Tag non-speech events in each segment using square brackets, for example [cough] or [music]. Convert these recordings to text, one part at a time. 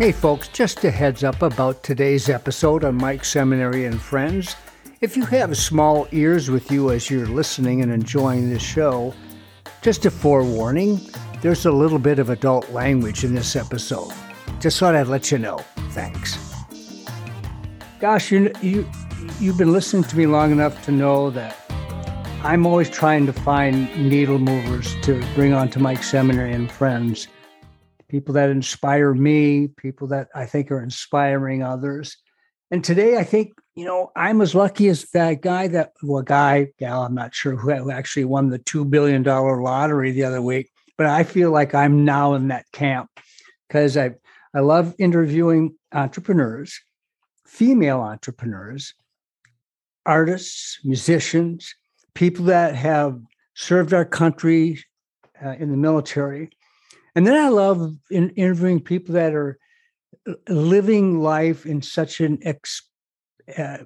Hey, folks, just a heads up about today's episode on Mike Seminary and Friends. If you have small ears with you as you're listening and enjoying this show, just a forewarning there's a little bit of adult language in this episode. Just thought I'd let you know. Thanks. Gosh, you, you, you've been listening to me long enough to know that I'm always trying to find needle movers to bring onto Mike Seminary and Friends people that inspire me, people that I think are inspiring others. And today, I think, you know, I'm as lucky as that guy that, well, guy, gal, I'm not sure who actually won the $2 billion lottery the other week, but I feel like I'm now in that camp because I, I love interviewing entrepreneurs, female entrepreneurs, artists, musicians, people that have served our country uh, in the military and then I love in, interviewing people that are uh, living life in such an ex, uh,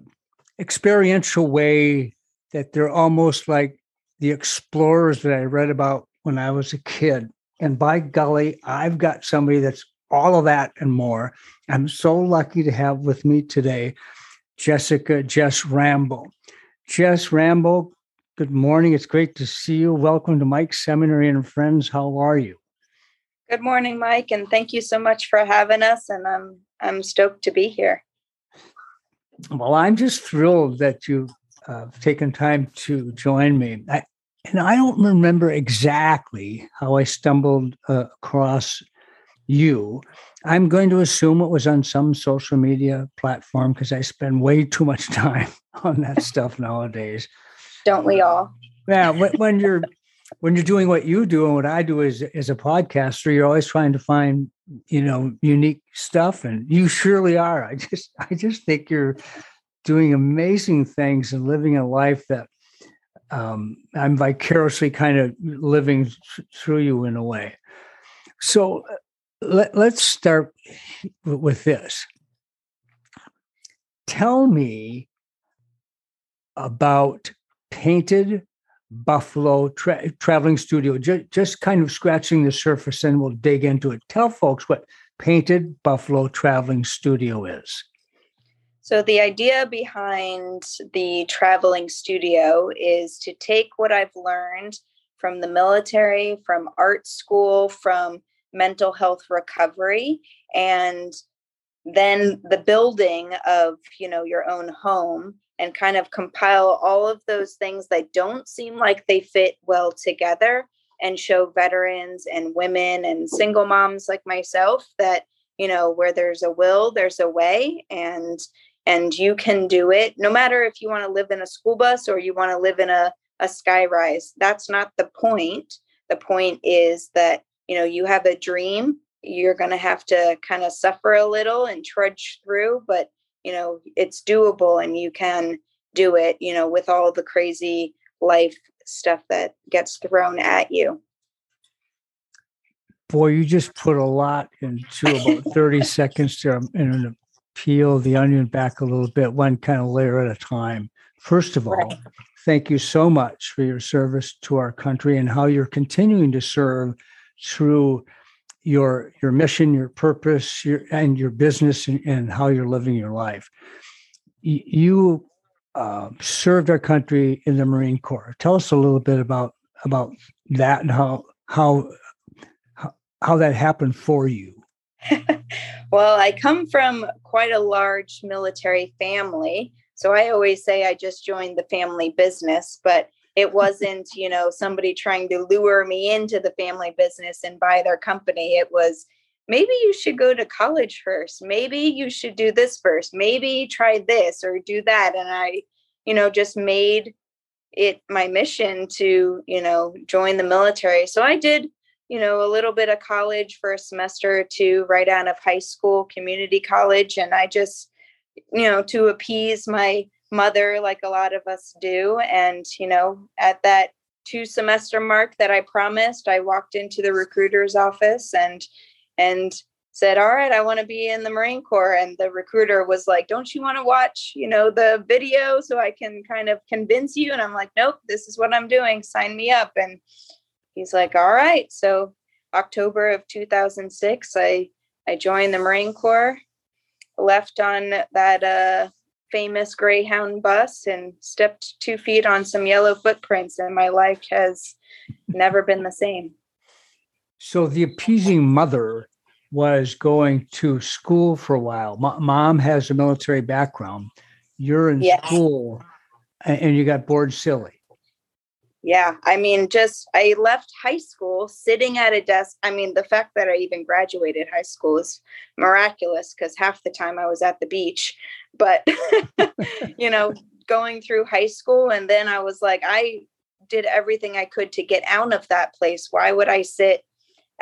experiential way that they're almost like the explorers that I read about when I was a kid. And by golly, I've got somebody that's all of that and more. I'm so lucky to have with me today Jessica Jess Rambo. Jess Rambo, good morning. It's great to see you. Welcome to Mike's Seminary and Friends. How are you? Good morning, Mike, and thank you so much for having us. And I'm I'm stoked to be here. Well, I'm just thrilled that you've uh, taken time to join me. I, and I don't remember exactly how I stumbled uh, across you. I'm going to assume it was on some social media platform because I spend way too much [laughs] time on that stuff nowadays. Don't we all? Yeah, when, when you're when you're doing what you do and what I do as as a podcaster, you're always trying to find you know unique stuff, and you surely are. I just I just think you're doing amazing things and living a life that um, I'm vicariously kind of living through you in a way. So uh, let, let's start with this. Tell me about painted Buffalo tra- Traveling Studio, just, just kind of scratching the surface and we'll dig into it. Tell folks what Painted Buffalo Traveling Studio is. So, the idea behind the traveling studio is to take what I've learned from the military, from art school, from mental health recovery, and then the building of you know your own home and kind of compile all of those things that don't seem like they fit well together and show veterans and women and single moms like myself that you know where there's a will there's a way and and you can do it no matter if you want to live in a school bus or you want to live in a a skyrise that's not the point. The point is that you know you have a dream you're going to have to kind of suffer a little and trudge through but you know it's doable and you can do it you know with all the crazy life stuff that gets thrown at you boy you just put a lot into about [laughs] 30 seconds there um, to peel the onion back a little bit one kind of layer at a time first of all right. thank you so much for your service to our country and how you're continuing to serve through your your mission, your purpose, your and your business, and, and how you're living your life. You uh, served our country in the Marine Corps. Tell us a little bit about about that and how how how, how that happened for you. [laughs] well, I come from quite a large military family. So I always say I just joined the family business, but it wasn't you know somebody trying to lure me into the family business and buy their company. It was maybe you should go to college first. Maybe you should do this first. Maybe try this or do that. And i you know just made it my mission to you know join the military. So i did you know a little bit of college for a semester or two right out of high school community college. And i just you know to appease my mother like a lot of us do. And you know at that two semester mark that i promised i walked into the recruiter's office and and said all right i want to be in the marine corps. And the recruiter was like don't you want to watch you know the video so i can kind of convince you? And i'm like nope this is what i'm doing. Sign me up. And he's like all right. So october of 2006 i I joined the Marine Corps, left on that uh, famous Greyhound bus, and stepped two feet on some yellow footprints, and my life has never been the same. So the appeasing mother was going to school for a while. mom has a military background. You're in yes. school, and you got bored silly. Yeah, I mean, just I left high school sitting at a desk. I mean, the fact that I even graduated high school is miraculous because half the time I was at the beach. But, [laughs] you know, going through high school, and then I was like, I did everything I could to get out of that place. Why would I sit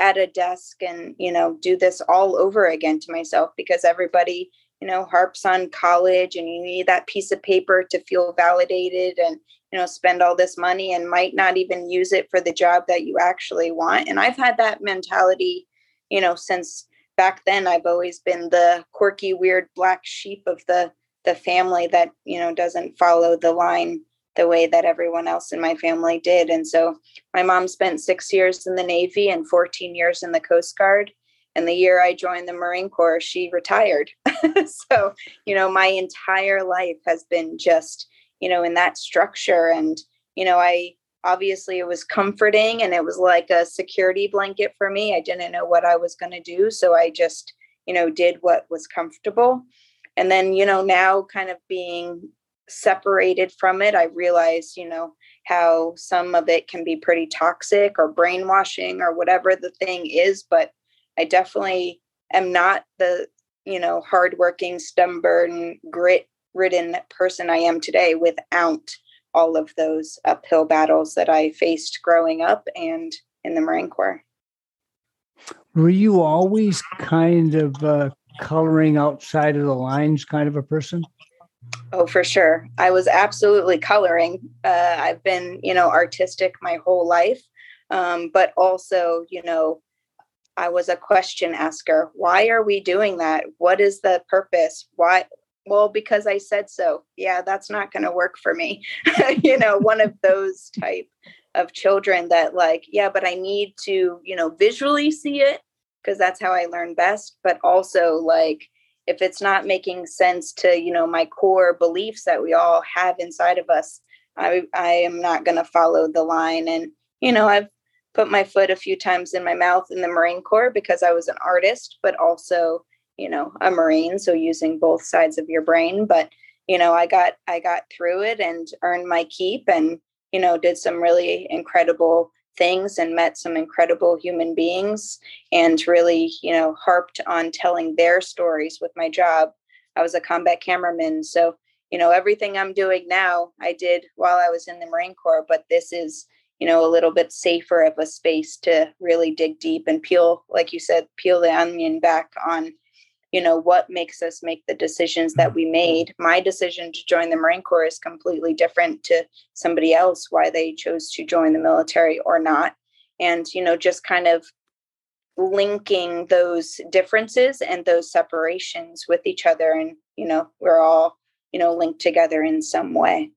at a desk and, you know, do this all over again to myself? Because everybody, you know, harps on college and you need that piece of paper to feel validated and you know spend all this money and might not even use it for the job that you actually want. And i've had that mentality you know since back then i've always been the quirky weird black sheep of the the family that you know doesn't follow the line the way that everyone else in my family did. And so my mom spent 6 years in the navy and 14 years in the coast guard. And the year i joined the marine corps she retired. [laughs] So you know my entire life has been just you know, in that structure. And, you know, I obviously it was comforting and it was like a security blanket for me. I didn't know what I was going to do. So I just, you know, did what was comfortable. And then, you know, now kind of being separated from it, I realized, you know, how some of it can be pretty toxic or brainwashing or whatever the thing is. But I definitely am not the, you know, hardworking, stubborn, grit ridden person I am today without all of those uphill battles that I faced growing up and in the Marine Corps. Were you always kind of uh, coloring outside of the lines kind of a person? Oh, for sure. I was absolutely coloring. Uh, I've been, you know, artistic my whole life, um, but also, you know, I was a question asker. Why are we doing that? What is the purpose? Why well because i said so. Yeah that's not going to work for me. [laughs] You know one of those type of children that like yeah but i need to you know visually see it because that's how i learn best. But also like if it's not making sense to you know my core beliefs that we all have inside of us i i am not going to follow the line. And you know i've put my foot a few times in my mouth in the marine corps because i was an artist but also you know a marine so using both sides of your brain but you know i got i got through it and earned my keep and you know did some really incredible things and met some incredible human beings and really you know harped on telling their stories with my job. I was a combat cameraman so you know everything i'm doing now i did while i was in the marine corps but this is you know a little bit safer of a space to really dig deep and peel like you said peel the onion back on you know what makes us make the decisions that mm-hmm. we made. My decision to join the marine corps is completely different to somebody else why they chose to join the military or not. And you know just kind of linking those differences and those separations with each other and you know we're all you know linked together in some way.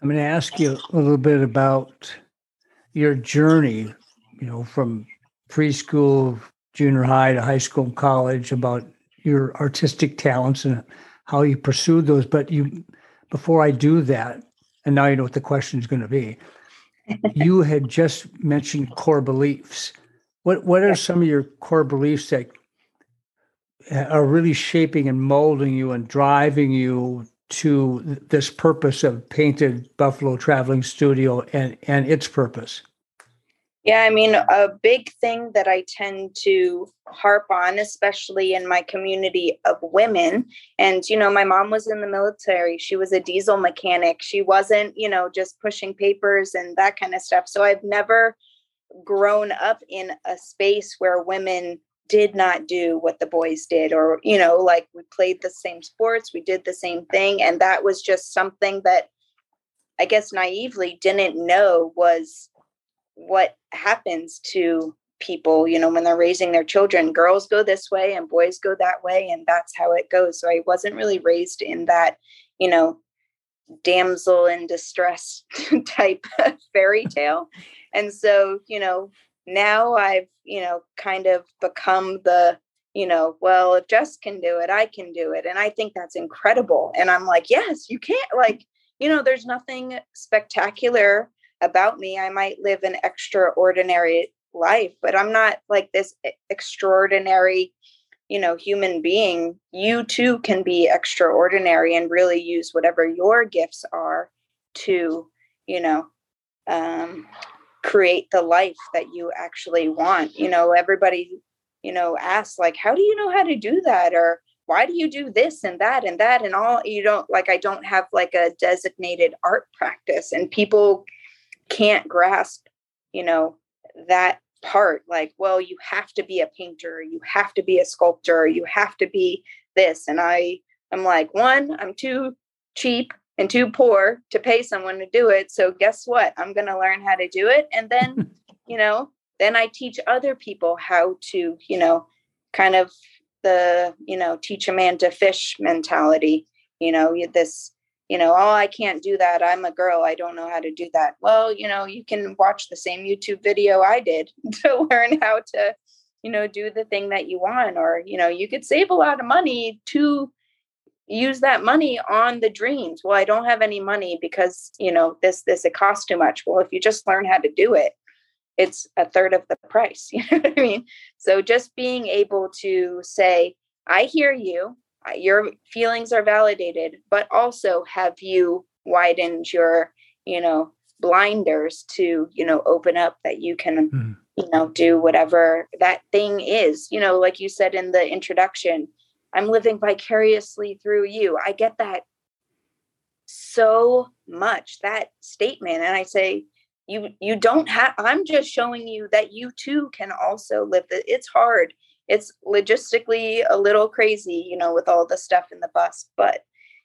I'm going to ask you a little bit about your journey you know from preschool junior high to high school and college about your artistic talents and how you pursued those. But you, before I do that, and now you know what the question is going to be, [laughs] you had just mentioned core beliefs. What what are some of your core beliefs that are really shaping and molding you and driving you to this purpose of painted buffalo traveling studio and and its purpose yeah, I mean, a big thing that I tend to harp on, especially in my community of women, and, you know, my mom was in the military. She was a diesel mechanic. She wasn't, you know, just pushing papers and that kind of stuff. So I've never grown up in a space where women did not do what the boys did, or, you know, like we played the same sports, we did the same thing. And that was just something that I guess naively didn't know was what happens to people you know when they're raising their children girls go this way and boys go that way and that's how it goes so i wasn't really raised in that you know damsel in distress [laughs] type fairy [laughs] tale and so you know now i've you know kind of become the you know, well, if Jess can do it, I can do it. And I think that's incredible. And I'm like, yes, you can't. Like, you know, there's nothing spectacular about me. I might live an extraordinary life, but I'm not like this extraordinary, you know, human being. You too can be extraordinary and really use whatever your gifts are to, you know, um, create the life that you actually want. You know, everybody you know, ask like, how do you know how to do that? Or why do you do this and that and that and all? You don't like, I don't have like a designated art practice and people can't grasp, you know, that part. Like, well, you have to be a painter, you have to be a sculptor, you have to be this. And I, I'm like, one, I'm too cheap and too poor to pay someone to do it. So guess what? I'm going to learn how to do it. And then, [laughs] you know, then I teach other people how to, you know, kind of the, you know, teach a man to fish mentality, you know, this, you know, oh, I can't do that. I'm a girl. I don't know how to do that. Well, you know, you can watch the same YouTube video I did [laughs] to learn how to, you know, do the thing that you want. Or, you know, you could save a lot of money to use that money on the dreams. Well, I don't have any money because, you know, this, this, it costs too much. Well, if you just learn how to do it, it's a third of the price. [laughs] You know what I mean? So just being able to say, I hear you, your feelings are validated, but also have you widened your, you know, blinders to, you know, open up that you can, mm. you know, do whatever that thing is. You know, like you said in the introduction, I'm living vicariously through you. I get that so much, that statement. And I say, you you don't have i'm just showing you that you too can also live the, it's hard it's logistically a little crazy you know with all the stuff in the bus but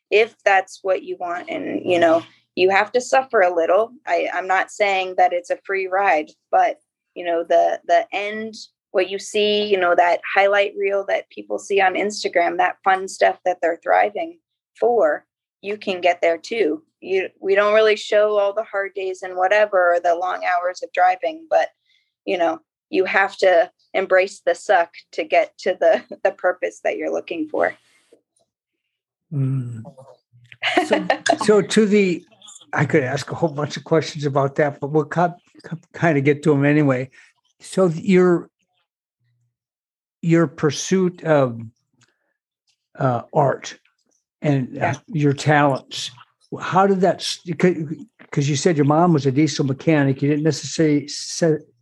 if that's what you want and you know you have to suffer a little I, i'm not saying that it's a free ride but you know the the end what you see you know that highlight reel that people see on instagram that fun stuff that they're thriving for you can get there too. You we don't really show all the hard days and whatever or the long hours of driving but you know you have to embrace the suck to get to the the purpose that you're looking for mm. so, [laughs] so to the i could ask a whole bunch of questions about that but we'll kind of get to them anyway so your your pursuit of uh, art and yeah. your talents how did that because you said your mom was a diesel mechanic you didn't necessarily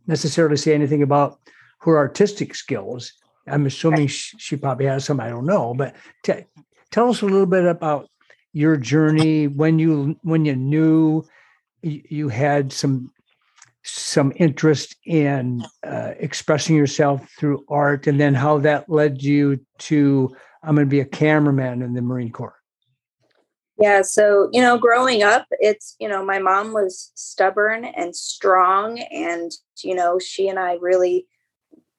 necessarily say anything about her artistic skills i'm assuming she, she probably has some i don't know but t- tell us a little bit about your journey when you when you knew you had some some interest in uh, expressing yourself through art and then how that led you to i'm going to be a cameraman in the marine corps yeah. So, you know, growing up, it's, you know, my mom was stubborn and strong. And, you know, she and I really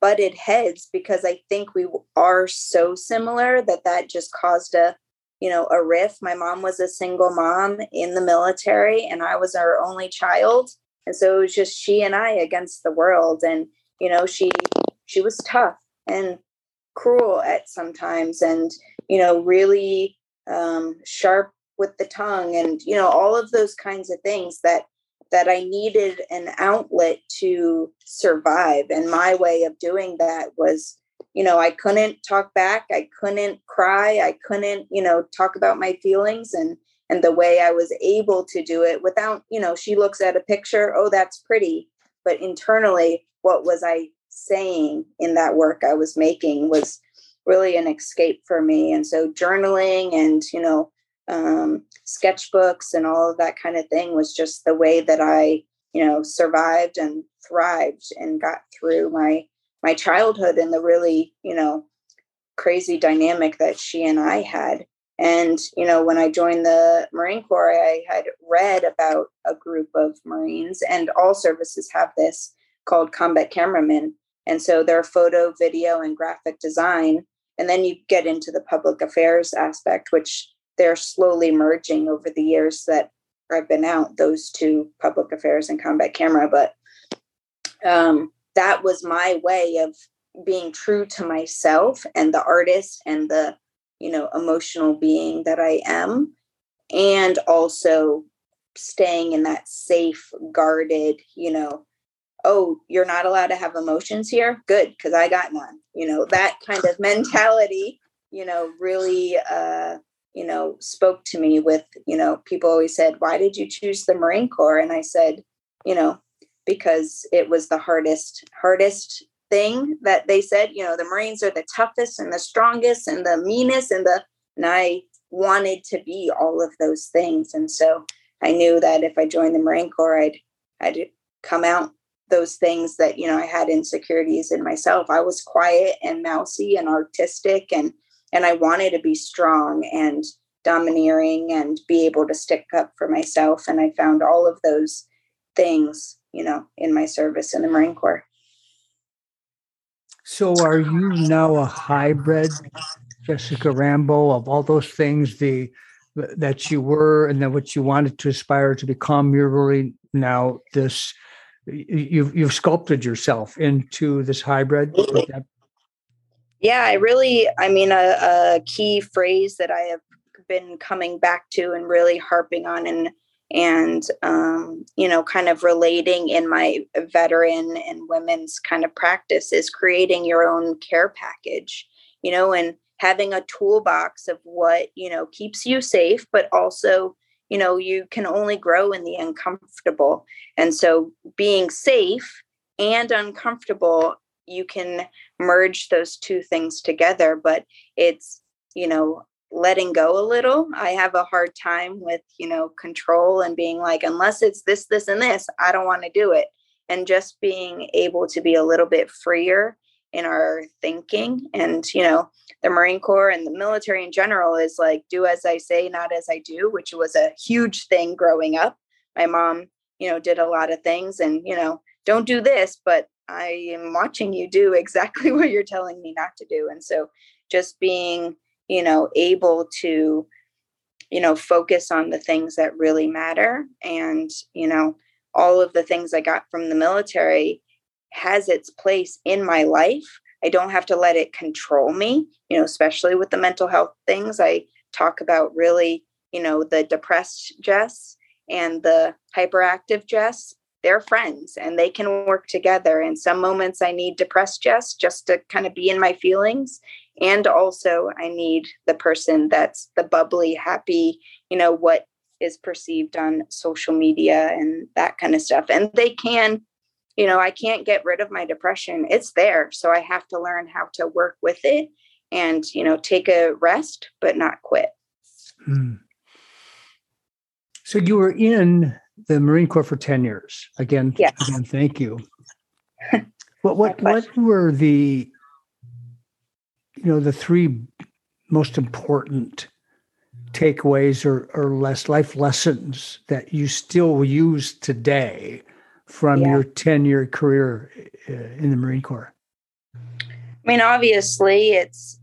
butted heads because I think we are so similar that that just caused a, you know, a rift. My mom was a single mom in the military and I was her only child. And so it was just she and I against the world. And, you know, she, she was tough and cruel at sometimes and, you know, really um, sharp with the tongue and you know all of those kinds of things that that I needed an outlet to survive. And my way of doing that was you know I couldn't talk back I couldn't cry I couldn't you know talk about my feelings and and the way I was able to do it without you know she looks at a picture oh that's pretty. But internally what was I saying in that work I was making was really an escape for me. And so journaling and you know um, sketchbooks and all of that kind of thing was just the way that I, you know, survived and thrived and got through my my childhood and the really, you know, crazy dynamic that she and I had. And, you know, when I joined the Marine Corps, I had read about a group of Marines, and all services have this called combat cameramen. And so they're photo, video, and graphic design. And then you get into the public affairs aspect, which they're slowly merging over the years that I've been out, those two public affairs and combat camera. But um, that was my way of being true to myself and the artist and the you know emotional being that i am and also staying in that safe guarded you know oh you're not allowed to have emotions here good because i got none you know that kind of mentality you know really uh you know spoke to me with you know people always said why did you choose the marine corps? And i said you know because it was the hardest hardest thing that they said you know the marines are the toughest and the strongest and the meanest and the and i wanted to be all of those things. And so i knew that if i joined the marine corps i'd i'd come out those things that you know i had insecurities in myself. I was quiet and mousy and artistic and and i wanted to be strong and domineering and be able to stick up for myself. And i found all of those things you know in my service in the marine corps. So are you now a hybrid jessica rambo of all those things the that you were and then what you wanted to aspire to become? You're really now this you've you've sculpted yourself into this hybrid yeah i really i mean a, a key phrase that i have been coming back to and really harping on and and um, you know kind of relating in my veteran and women's kind of practice is creating your own care package you know and having a toolbox of what you know keeps you safe but also you know you can only grow in the uncomfortable. And so being safe and uncomfortable you can merge those two things together but it's you know letting go a little. I have a hard time with you know control and being like unless it's this this and this i don't want to do it. And just being able to be a little bit freer in our thinking. And you know the marine corps and the military in general is like do as i say not as i do which was a huge thing growing up. My mom you know did a lot of things and you know don't do this but i am watching you do exactly [laughs] what you're telling me not to do and so just being you know able to you know focus on the things that really matter and you know all of the things i got from the military has its place in my life. I don't have to let it control me, you know, especially with the mental health things. I talk about really, you know, the depressed Jess and the hyperactive Jess. They're friends and they can work together. And some moments I need depressed Jess just to kind of be in my feelings. And also, I need the person that's the bubbly, happy, you know, what is perceived on social media and that kind of stuff. And they can you know, I can't get rid of my depression. It's there. So I have to learn how to work with it and, you know, take a rest, but not quit. Hmm. So you were in the Marine Corps for 10 years. Again, yes. again thank you. [laughs] what what what were the you know the three most important takeaways or, or less life lessons that you still use today from yeah. your 10 year career uh, in the Marine Corps? I mean, obviously, it's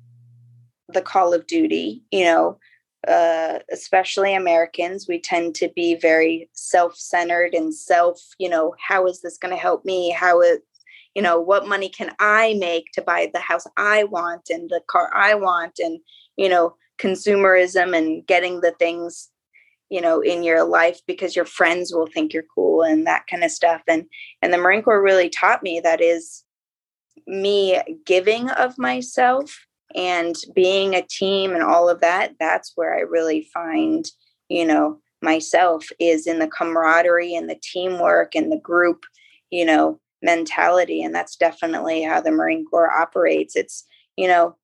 the call of duty, you know, uh, especially Americans, we tend to be very self centered and self, you know, how is this going to help me? How it, you know, what money can I make to buy the house I want and the car I want? And, you know, consumerism and getting the things you know in your life because your friends will think you're cool and that kind of stuff and and the marine corps really taught me that is me giving of myself and being a team and all of that that's where i really find you know myself is in the camaraderie and the teamwork and the group you know mentality and that's definitely how the marine corps operates. It's you know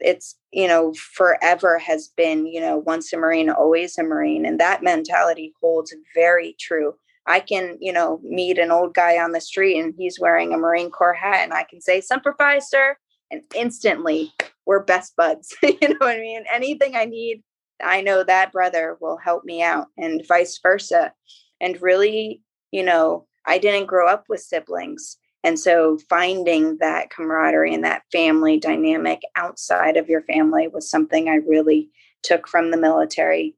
it's you know forever has been you know once a marine always a marine and that mentality holds very true. I can you know meet an old guy on the street and he's wearing a marine corps hat and i can say semper fi sir and instantly we're best buds [laughs] you know what i mean anything i need i know that brother will help me out and vice versa and really you know i didn't grow up with siblings and so finding that camaraderie and that family dynamic outside of your family was something I really took from the military.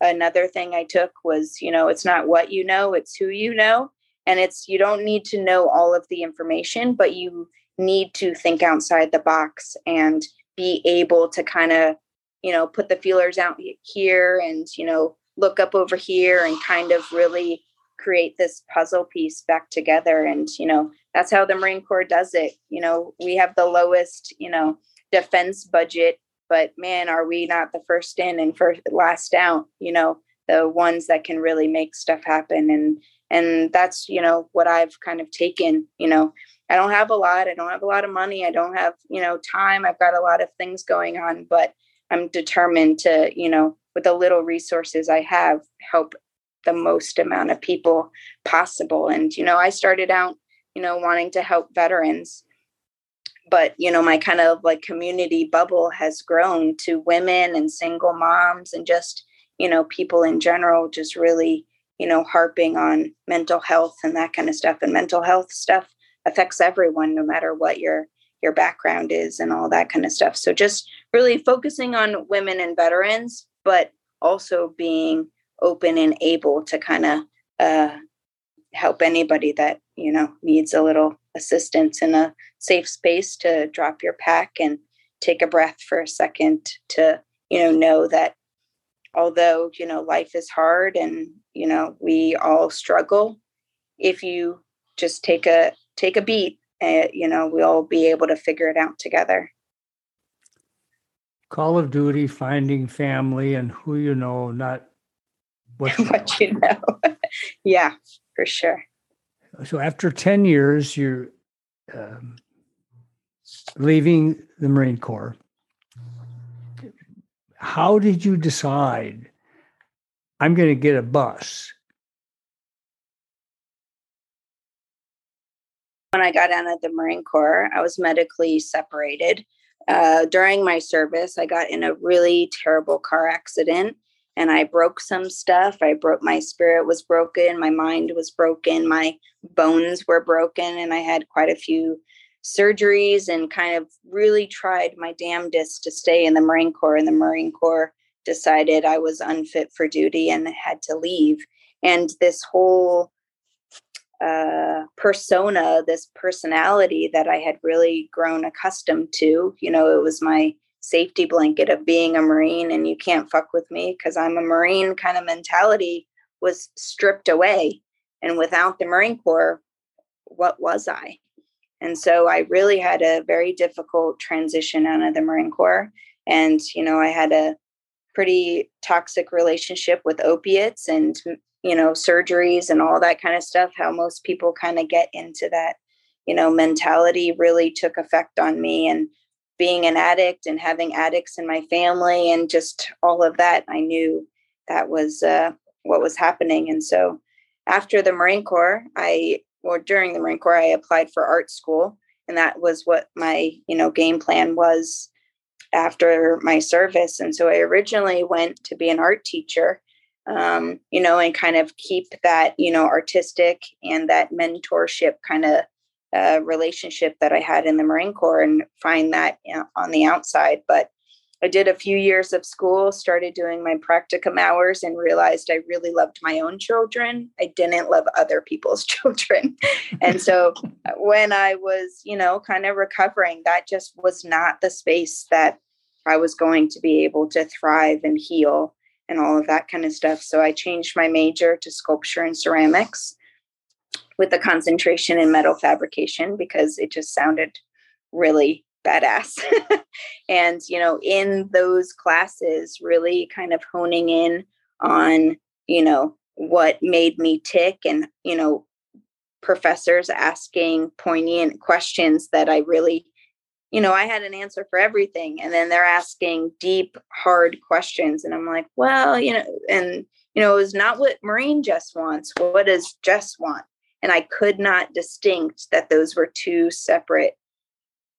Another thing I took was, you know, it's not what you know, it's who you know. And it's you don't need to know all of the information, but you need to think outside the box and be able to kind of you know put the feelers out here and you know look up over here and kind of really create this puzzle piece back together. And you know that's how the marine corps does it. You know we have the lowest you know defense budget but man are we not the first in and first last out you know the ones that can really make stuff happen. And and that's you know what i've kind of taken you know. I don't have a lot i don't have a lot of money i don't have you know time i've got a lot of things going on but i'm determined to you know with the little resources i have help the most amount of people possible. And you know i started out you know wanting to help veterans but you know my kind of like community bubble has grown to women and single moms and just you know people in general just really you know harping on mental health and that kind of stuff and mental health stuff affects everyone no matter what your your background is and all that kind of stuff. So just really focusing on women and veterans but also being open and able to kind of uh, help anybody that you know needs a little assistance in a safe space to drop your pack and take a breath for a second to you know know that although you know life is hard and you know we all struggle if you just take a take a beat uh, you know we'll be able to figure it out together. Call of duty finding family and who you know not [laughs] what you what know. you know. [laughs] Yeah for sure. So after 10 years you're um, leaving the marine corps how did you decide I'm going to get a bus? When I got out of the Marine Corps, I was medically separated. Uh, during my service, I got in a really terrible car accident and I broke some stuff. I broke my spirit was broken, my mind was broken, my bones were broken, and I had quite a few surgeries and kind of really tried my damnedest to stay in the Marine Corps. And the Marine Corps decided I was unfit for duty and had to leave. And this whole uh, persona, this personality that I had really grown accustomed to, you know, it was my safety blanket of being a Marine and you can't fuck with me because I'm a Marine kind of mentality was stripped away. And without the Marine Corps, what was I? And so I really had a very difficult transition out of the Marine Corps. And, you know, I had a pretty toxic relationship with opiates and, you know, surgeries and all that kind of stuff. How most people kind of get into that, you know, mentality really took effect on me. And being an addict and having addicts in my family and just all of that, I knew that was uh, what was happening. And so after the Marine Corps, I or during the Marine Corps, I applied for art school, and that was what my you know game plan was after my service. And so I originally went to be an art teacher, um, you know, and kind of keep that you know artistic and that mentorship kind of uh, relationship that I had in the Marine Corps, and find that you know, on the outside, but I did a few years of school, started doing my practicum hours, and realized I really loved my own children. I didn't love other people's [laughs] children. and so [laughs] when I was, you know, kind of recovering, that just was not the space that I was going to be able to thrive and heal and all of that kind of stuff. So I changed my major to sculpture and ceramics with a concentration in metal fabrication because it just sounded really badass. [laughs] and, you know, in those classes, really kind of honing in on, you know, what made me tick and, you know, professors asking poignant questions that I really, you know, I had an answer for everything. And then they're asking deep, hard questions. And I'm like, well, you know, and, you know, it was not what Marine Jess wants. What does Jess want? And I could not distinct that those were two separate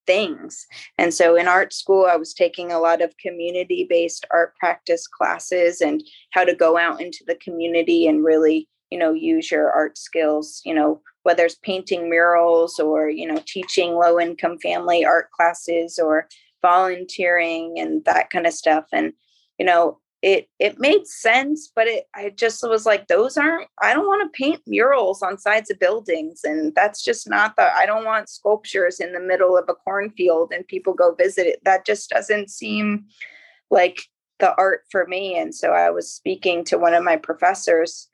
things. And so in art school, I was taking a lot of community based art practice classes and how to go out into the community and really, you know, use your art skills, you know, whether it's painting murals or, you know, teaching low income family art classes or volunteering and that kind of stuff. And, you know, it it made sense but it i just was like those aren't i don't want to paint murals on sides of buildings and that's just not the i don't want sculptures in the middle of a cornfield and people go visit it. That just doesn't seem like the art for me and so i was speaking to one of my professors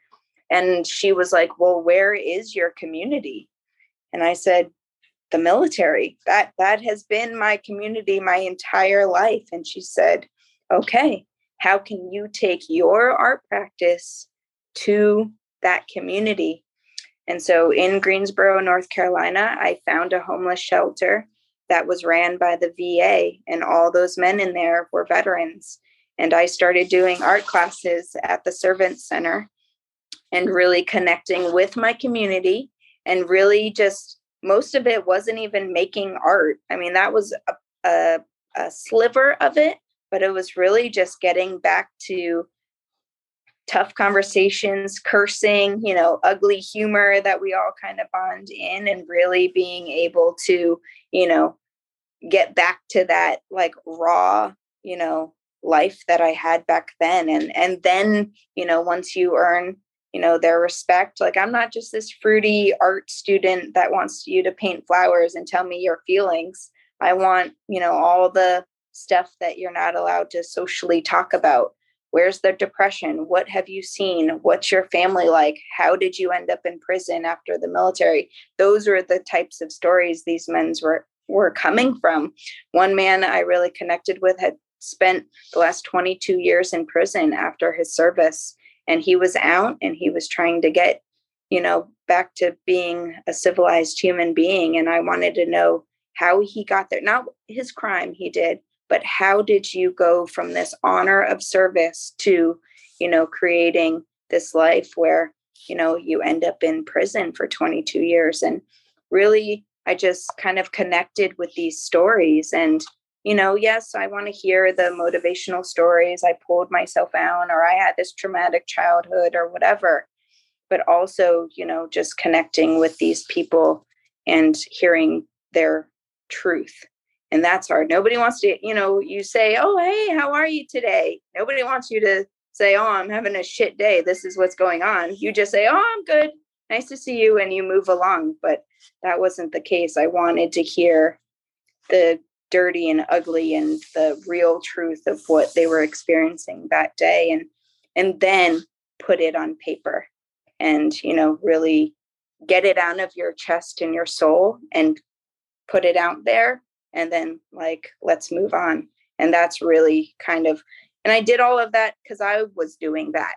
and she was like well where is your community? And i said the military. That that has been my community my entire life. And she said okay how can you take your art practice to that community? And so in Greensboro, North Carolina, I found a homeless shelter that was ran by the VA, and all those men in there were veterans. And I started doing art classes at the Servant Center and really connecting with my community and really just most of it wasn't even making art. I mean, that was a, a, a sliver of it, but it was really just getting back to tough conversations, cursing, you know, ugly humor that we all kind of bond in, and really being able to, you know, get back to that like raw, you know, life that I had back then. And and then, you know, once you earn, you know, their respect, like I'm not just this fruity art student that wants you to paint flowers and tell me your feelings. I want, you know, all the stuff that you're not allowed to socially talk about. Where's the depression? What have you seen? What's your family like? How did you end up in prison after the military? Those were the types of stories these men were were coming from. One man I really connected with had spent the last 22 years in prison after his service and he was out and he was trying to get you know back to being a civilized human being and i wanted to know how he got there not his crime he did but how did you go from this honor of service to you know creating this life where you know you end up in prison for 22 years? And really i just kind of connected with these stories and you know yes i want to hear the motivational stories i pulled myself out or i had this traumatic childhood or whatever but also you know just connecting with these people and hearing their truth and that's hard. Nobody wants to you know you say oh hey how are you today? Nobody wants you to say oh i'm having a shit day. This is what's going on. You just say oh i'm good. Nice to see you and you move along. But that wasn't the case. I wanted to hear the dirty and ugly and the real truth of what they were experiencing that day and and then put it on paper and you know really get it out of your chest and your soul and put it out there and then like let's move on. And that's really kind of and i did all of that because i was doing that.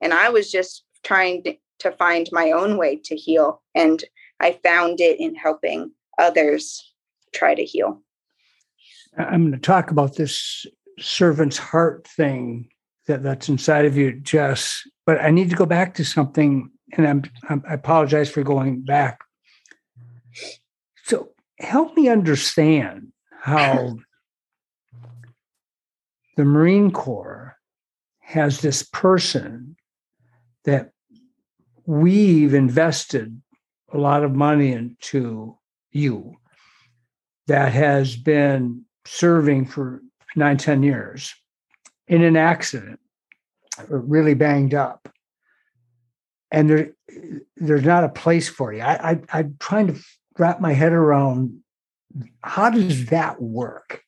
And i was just trying to, find my own way to heal and i found it in helping others try to heal. I'm going to talk about this servant's heart thing that that's inside of you jess but i need to go back to something and I'm, I'm i apologize for going back. So help me understand how the Marine Corps has this person that we've invested a lot of money into you that has been serving for nine, ten years in an accident, really banged up. And there, there's not a place for you. I, I, I'm trying to wrap my head around how does that work?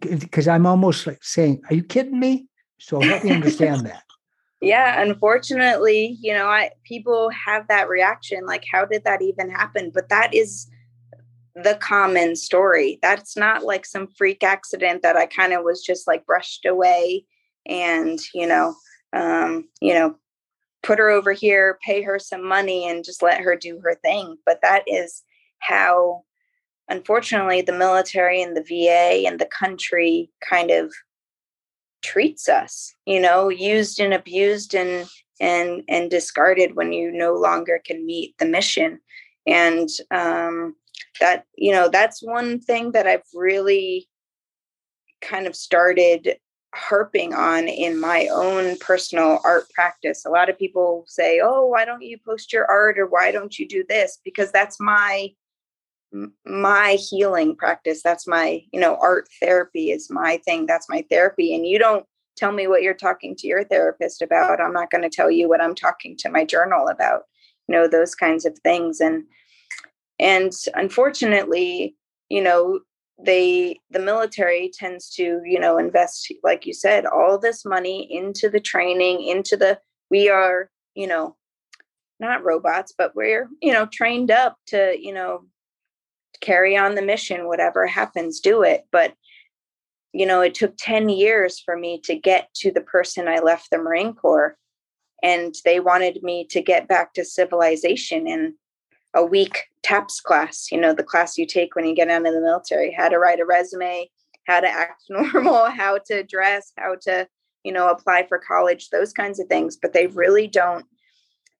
Because I'm almost like saying, "Are you kidding me?" So help me understand [laughs] that. Yeah, unfortunately, you know, I people have that reaction like how did that even happen? But that is the common story. That's not like some freak accident that I kind of was just like brushed away and, you know, um, you know, put her over here, pay her some money and just let her do her thing. But that is how unfortunately the military and the VA and the country kind of treats us, you know, used and abused and and and discarded when you no longer can meet the mission. And um that, you know, that's one thing that I've really kind of started harping on in my own personal art practice. A lot of people say, "Oh, why don't you post your art or why don't you do this?" because that's my my healing practice that's my you know art therapy is my thing that's my therapy and you don't tell me what you're talking to your therapist about. I'm not going to tell you what I'm talking to my journal about. You know, those kinds of things. And and unfortunately, you know, they the military tends to, you know, invest, like you said, all this money into the training, into the we are, you know, not robots, but we're, you know, trained up to, you know, carry on the mission, whatever happens, do it. But you know, it took 10 years for me to get to the person I left the Marine Corps. And they wanted me to get back to civilization in a week TAPS class, you know, the class you take when you get out of the military, how to write a resume, how to act [laughs] normal, how to dress, how to, you know, apply for college, those kinds of things. But they really don't,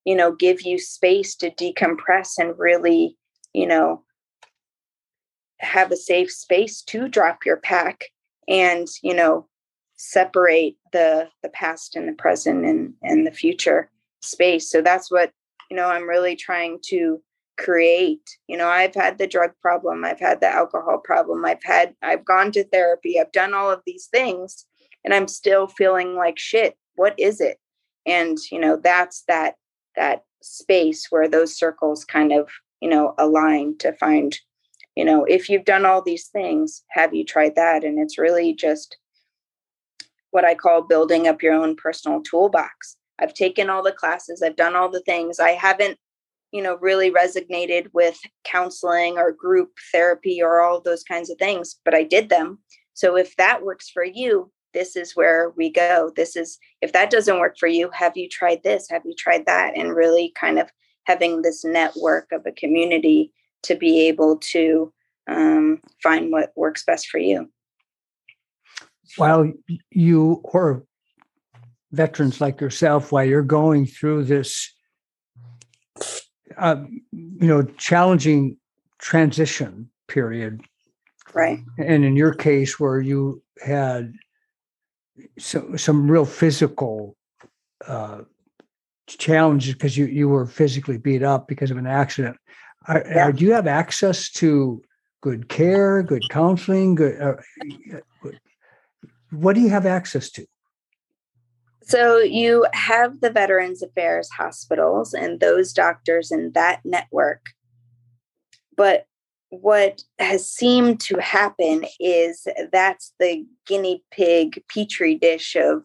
you know, give you space to decompress and really, you know, have a safe space to drop your pack and you know separate the the past and the present and and the future space so that's what you know i'm really trying to create you know i've had the drug problem i've had the alcohol problem i've had i've gone to therapy i've done all of these things and i'm still feeling like shit what is it? And you know that's that that space where those circles kind of you know align to find you know if you've done all these things have you tried that? And it's really just what i call building up your own personal toolbox. I've taken all the classes i've done all the things i haven't you know really resonated with counseling or group therapy or all those kinds of things but i did them. So if that works for you this is where we go. This is if that doesn't work for you have you tried this? Have you tried that? And really kind of having this network of a community to be able to um, find what works best for you. While you or veterans like yourself, while you're going through this, uh, you know, challenging transition period, right? And in your case, where you had some some real physical uh, challenges because you you were physically beat up because of an accident. Are, yeah. are, do you have access to good care, good counseling? Good, uh, what do you have access to? So you have the Veterans Affairs hospitals and those doctors in that network. But what has seemed to happen is that's the guinea pig petri dish of,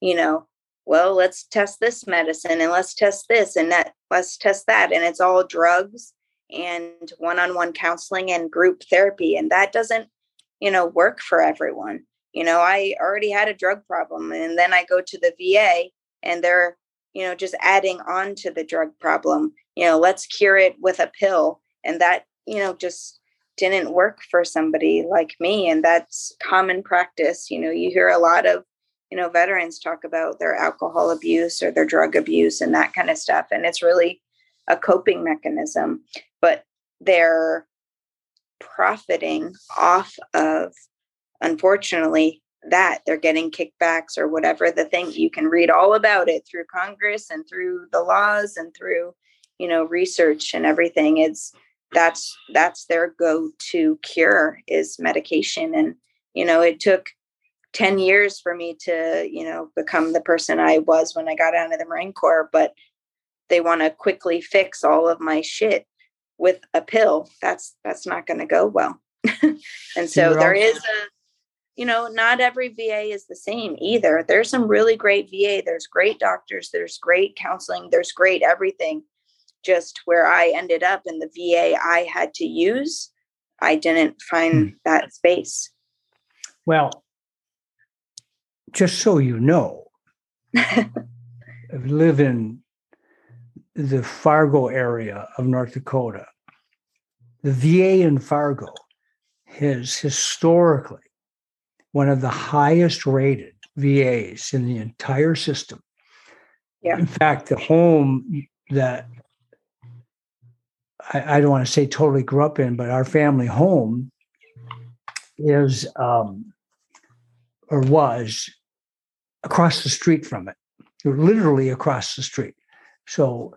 you know, well, let's test this medicine and let's test this and that, let's test that. And it's all drugs and one-on-one counseling and group therapy and that doesn't you know work for everyone you know i already had a drug problem and then i go to the va and they're you know just adding on to the drug problem you know let's cure it with a pill and that you know just didn't work for somebody like me and that's common practice you know you hear a lot of you know veterans talk about their alcohol abuse or their drug abuse and that kind of stuff and it's really a coping mechanism but they're profiting off of unfortunately that they're getting kickbacks or whatever the thing you can read all about it through congress and through the laws and through you know research and everything. It's that's that's their go-to cure is medication. And you know it took 10 years for me to you know become the person i was when i got out of the marine corps but they want to quickly fix all of my shit with a pill. That's that's not going to go well. [laughs] And so there is a you know not every va is the same either. There's some really great va there's great doctors. There's great counseling. There's great everything. Just where i ended up in the va i had to use i didn't find hmm. that space. Well just so you know [laughs] I live in the Fargo area of North Dakota. The VA in Fargo has historically one of the highest rated VAs in the entire system. Yeah. In fact, the home that I, I don't want to say totally grew up in, but our family home is um, or was across the street from it, literally across the street. So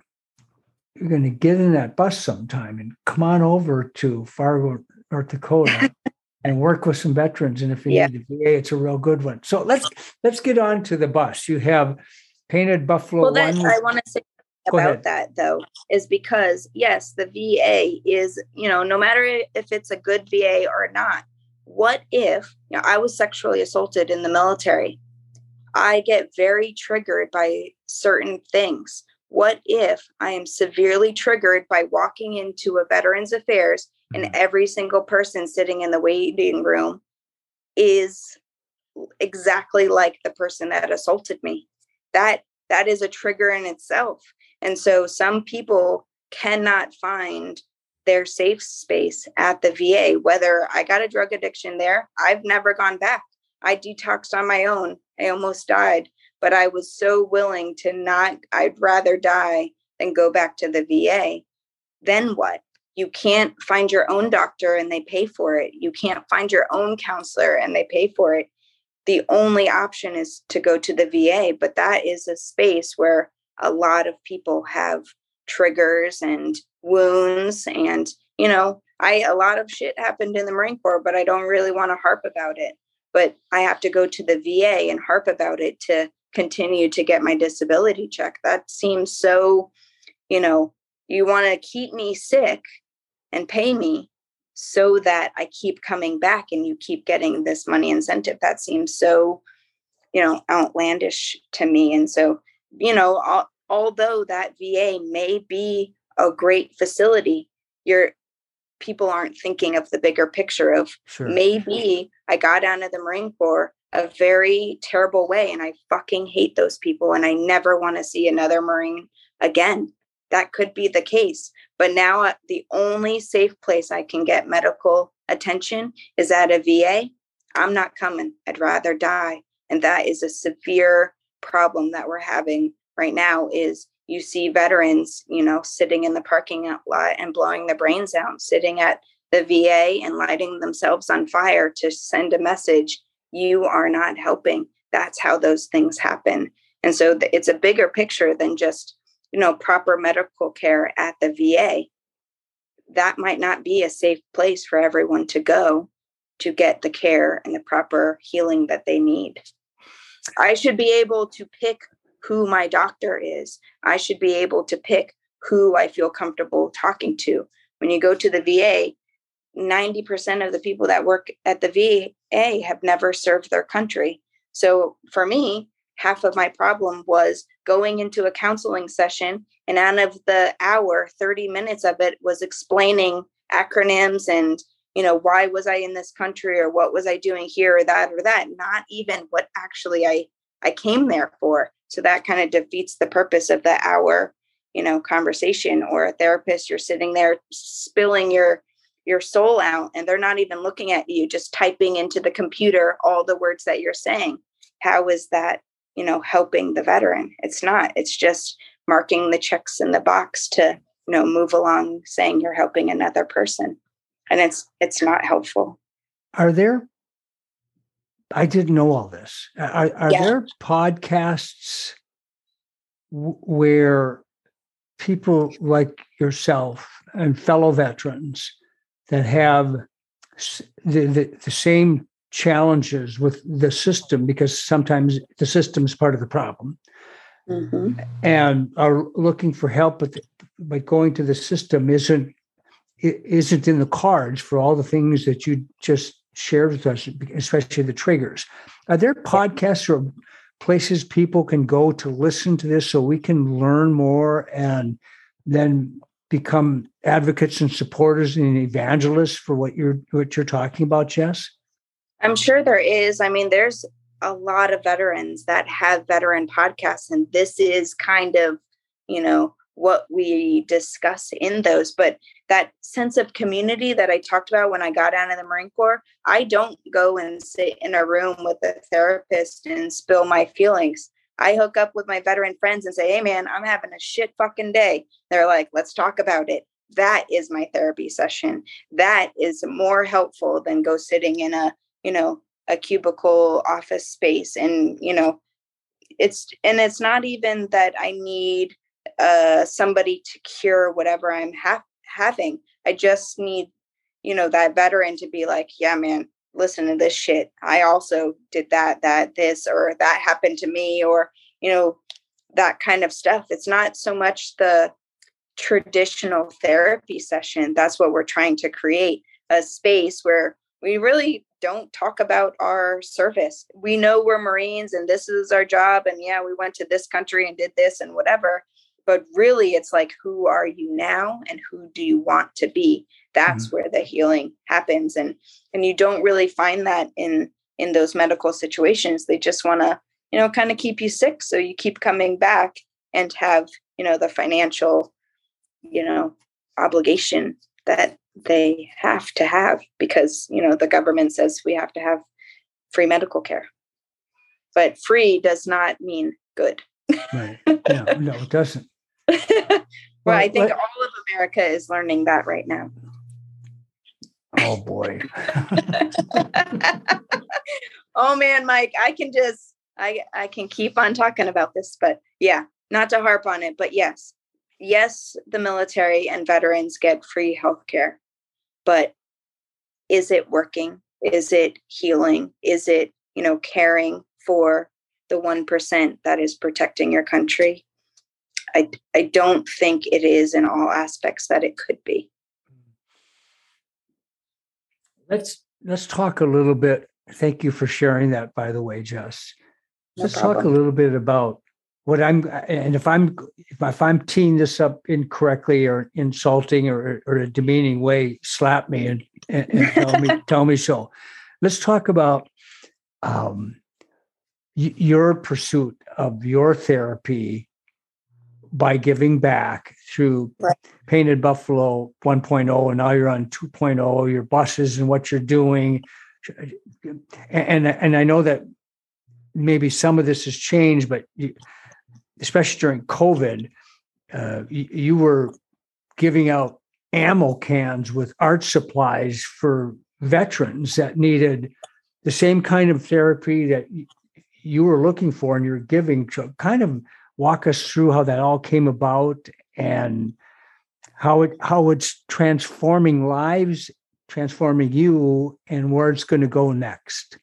you're going to get in that bus sometime and come on over to Fargo, North Dakota. [laughs] and work with some veterans. And if you Yeah. need the VA, it's a real good one. So let's let's get on to the bus. You have painted buffalo Well, that. I want to say about that though is because yes, the VA is you know no matter if it's a good VA or not. What if you know I was sexually assaulted in the military? I get very triggered by certain things. What if I am severely triggered by walking into a Veterans Affairs and mm-hmm. every single person sitting in the waiting room is exactly like the person that assaulted me? That that is a trigger in itself. And so some people cannot find their safe space at the VA, whether I got a drug addiction there, I've never gone back. I detoxed on my own. I almost died, but I was so willing to not, I'd rather die than go back to the VA. Then what? You can't find your own doctor and they pay for it. You can't find your own counselor and they pay for it. The only option is to go to the VA, but that is a space where a lot of people have triggers and wounds and you know i a lot of shit happened in the marine corps but i don't really want to harp about it but i have to go to the va and harp about it to continue to get my disability check that seems so you know you want to keep me sick and pay me so that i keep coming back and you keep getting this money incentive that seems so you know outlandish to me and so you know al- although that va may be a great facility your people aren't thinking of the bigger picture of Sure. maybe I got out of the Marine Corps a very terrible way and I fucking hate those people and I never want to see another Marine again. That could be the case. But now uh, the only safe place I can get medical attention is at a VA. I'm not coming. I'd rather die. And that is a severe problem that we're having right now is you see veterans, you know, sitting in the parking lot and blowing their brains out, sitting at the VA and lighting themselves on fire to send a message you are not helping. That's how those things happen. And so it's a bigger picture than just, you know, proper medical care at the VA. That might not be a safe place for everyone to go to get the care and the proper healing that they need. I should be able to pick who my doctor is. I should be able to pick who I feel comfortable talking to. When you go to the VA, 90% of the people that work at the VA have never served their country. So for me, half of my problem was going into a counseling session, and out of the hour, 30 minutes of it was explaining acronyms and you know why was i in this country or what was i doing here or that or that not even what actually i i came there for. So that kind of defeats the purpose of the hour you know conversation or a therapist you're sitting there spilling your your soul out and they're not even looking at you just typing into the computer all the words that you're saying. How is that you know helping the veteran it's not it's just marking the checks in the box to you know move along saying you're helping another person and it's it's not helpful Are there? I didn't know all this. Are, are Yeah. there podcasts w- where people like yourself and fellow veterans that have the, the, the same challenges with the system because sometimes the system is part of the problem. Mm-hmm. And are looking for help but, but going to the system isn't isn't in the cards for all the things that you just shared with us especially the triggers. Are there podcasts or places people can go to listen to this so we can learn more and then become advocates and supporters and evangelists for what you're what you're talking about jess I'm sure there is. I mean, there's a lot of veterans that have veteran podcasts, and this is kind of, you know, what we discuss in those. But that sense of community that I talked about when I got out of the Marine Corps, I don't go and sit in a room with a therapist and spill my feelings. I hook up with my veteran friends and say, hey, man, I'm having a shit fucking day. They're like, let's talk about it. That is my therapy session. That is more helpful than go sitting in a you know a cubicle office space and you know it's and it's not even that i need uh somebody to cure whatever i'm ha- having i just need you know that veteran to be like yeah man listen to this shit. I also did that, that, this, or that happened to me, or, you know, that kind of stuff. It's not so much the traditional therapy session. That's what we're trying to create a space where we really don't talk about our service. We know we're Marines and this is our job. And yeah, we went to this country and did this and whatever. But really, it's like, who are you now and who do you want to be? That's mm-hmm. where the healing happens. And and you don't really find that in in those medical situations. They just want to, you know, kind of keep you sick. So you keep coming back and have, you know, the financial, you know, obligation that they have to have because you know the government says we have to have free medical care. But free does not mean good. Right. No, no it doesn't. [laughs] Well, well, i think let, all of america is learning that right now. Oh boy. [laughs] Oh man mike i can just i i can keep on talking about this but yeah not to harp on it but yes. Yes the military and veterans get free health care but is it working? Is it healing? Is it, you know, caring for the 1% that is protecting your country? I, I don't think it is in all aspects that it could be. Let's let's talk a little bit. Thank you for sharing that, by the way, Jess. No let's problem. talk a little bit about what I'm and if I'm if I'm teeing this up incorrectly or insulting or, or a demeaning way, slap me and, and, and tell me [laughs] tell me so. Let's talk about um, y- your pursuit of your therapy by giving back through right. Painted Buffalo 1.0, and now you're on 2.0. Your buses and what you're doing, and and I know that maybe some of this has changed, but. You, especially during COVID, uh, you, you were giving out ammo cans with art supplies for veterans that needed the same kind of therapy that you were looking for and you're giving. So kind of walk us through how that all came about and how it how it's transforming lives transforming you and where it's going to go next.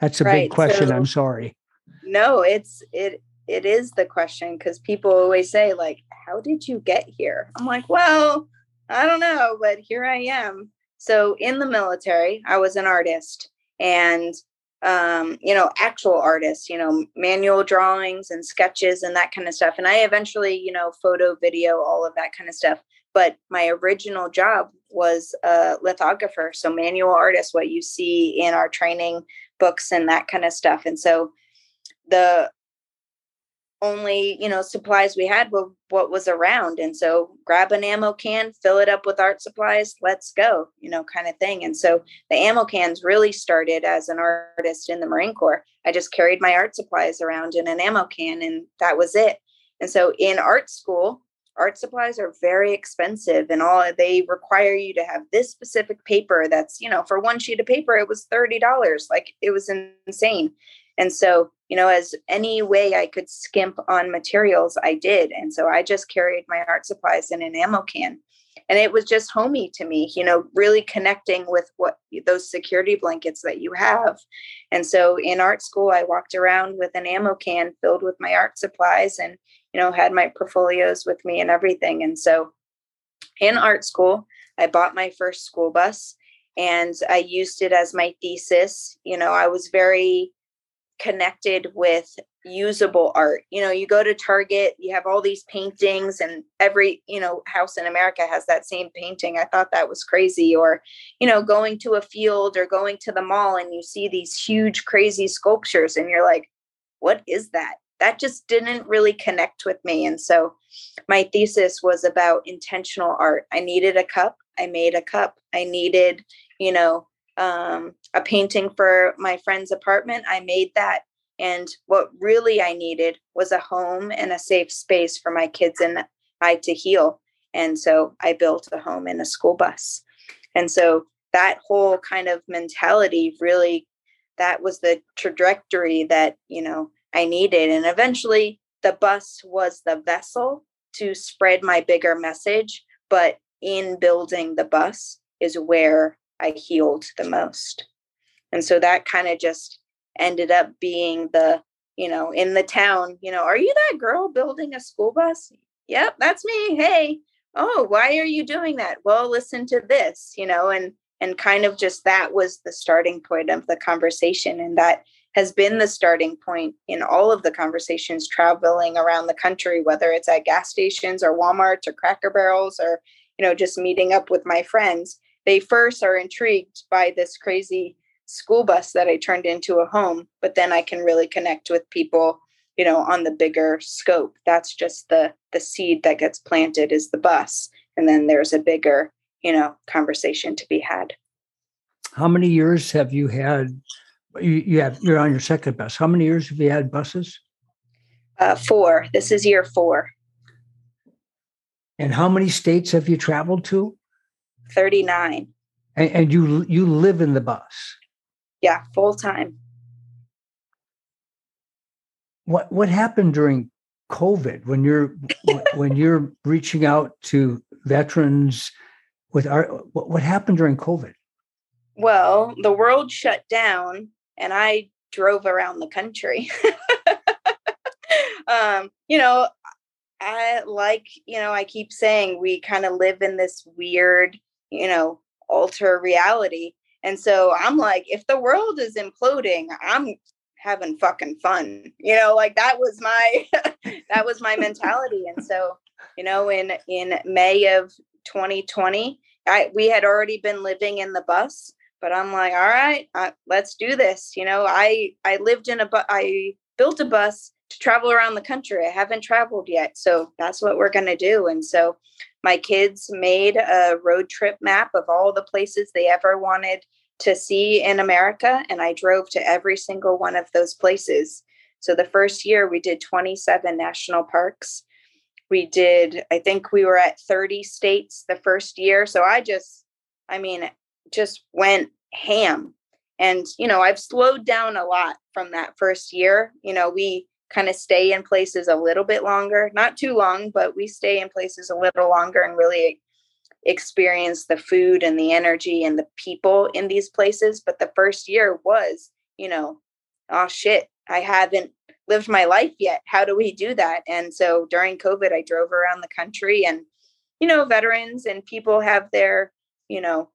That's a right. big question. So, i'm sorry. No it's it it is the question because people always say like how did you get here? I'm like well i don't know but here i am. So in the military i was an artist and um, you know actual artist you know manual drawings and sketches and that kind of stuff. And i eventually you know photo video all of that kind of stuff. But my original job was a lithographer so manual artist what you see in our training books and that kind of stuff. And so the only you know supplies we had were what was around. And so grab an ammo can fill it up with art supplies let's go you know kind of thing. And so the ammo cans really started as an artist in the marine corps. I just carried my art supplies around in an ammo can and that was it. And so in art school art supplies are very expensive and all they require you to have this specific paper that's you know for one sheet of paper it was $30 like it was insane and so you know, as any way I could skimp on materials, I did. And so I just carried my art supplies in an ammo can. And it was just homey to me, you know, really connecting with what those security blankets that you have. And so in art school, I walked around with an ammo can filled with my art supplies and, you know, had my portfolios with me and everything. And so in art school, I bought my first school bus and I used it as my thesis. You know, I was very connected with usable art. You know, you go to Target, you have all these paintings, and every, you know, house in America has that same painting. I thought that was crazy. Or, you know, going to a field or going to the mall and you see these huge, crazy sculptures, and you're like, what is that? That just didn't really connect with me. And so my thesis was about intentional art. I needed a cup. I made a cup. I needed, you know, um, a painting for my friend's apartment. I made that. And what really I needed was a home and a safe space for my kids and I to heal. And so I built a home and a school bus. And so that whole kind of mentality really that was the trajectory that, you know, I needed. And eventually the bus was the vessel to spread my bigger message. But in building the bus is where I healed the most. And so that kind of just ended up being the, you know, in the town, you know, are you that girl building a school bus? Yep, that's me. Hey, oh, why are you doing that? Well, listen to this, you know, and and kind of just that was the starting point of the conversation and that has been the starting point in all of the conversations traveling around the country whether it's at gas stations or walmarts or cracker barrels or you know just meeting up with my friends they first are intrigued by this crazy school bus that i turned into a home but then i can really connect with people you know on the bigger scope. That's just the the seed that gets planted is the bus and then there's a bigger you know conversation to be had. How many years have you had you, you have you're on your second bus. How many years have you had buses? Uh, four. This is year four. And how many states have you traveled to 39 and, and you you live in the bus yeah full time what what happened during covid when you're when you're reaching out to veterans with our what, what happened during COVID? Well, the world shut down and I drove around the country. [laughs] um, you know, I like, you know, I keep saying we kind of live in this weird, you know, alter reality. And so I'm like, if the world is imploding, I'm having fucking fun. You know, like that was my [laughs] that was my mentality. And so, you know, in in May of 2020, I we had already been living in the bus, but I'm like, all right, uh, let's do this. You know, I I lived in a bu- I built a bus to travel around the country. I haven't traveled yet, so that's what we're going to do. And so my kids made a road trip map of all the places they ever wanted to see in America, and I drove to every single one of those places. So the first year we did 27 national parks we did i think we were at 30 states the first year so i just i mean just went ham and you know i've slowed down a lot from that first year you know we kind of stay in places a little bit longer not too long but we stay in places a little longer and really experience the food and the energy and the people in these places but the first year was you know oh shit i haven't lived my life yet. How do we do that? And so during COVID, I drove around the country and, you know, veterans and people have their, you know,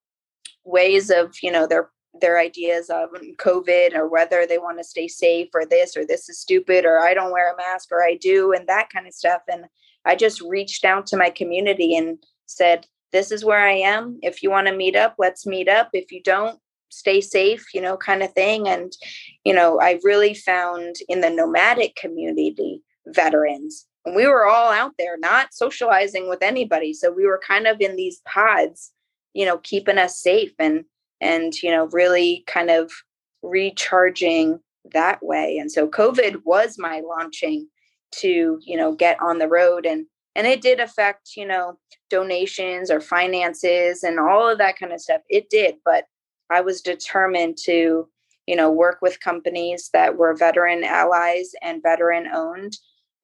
ways of, you know, their their ideas of COVID or whether they want to stay safe or this or this is stupid or I don't wear a mask or I do and that kind of stuff. And I just reached out to my community and said, This is where I am. If you want to meet up, let's meet up. If you don't, stay safe, you know, kind of thing. And, you know, I really found in the nomadic community veterans, and we were all out there not socializing with anybody. So we were kind of in these pods, you know, keeping us safe and, and, you know, really kind of recharging that way. And so COVID was my launching to, you know, get on the road and, and it did affect you know donations or finances and all of that kind of stuff it did but I was determined to, you know, work with companies that were veteran allies and veteran owned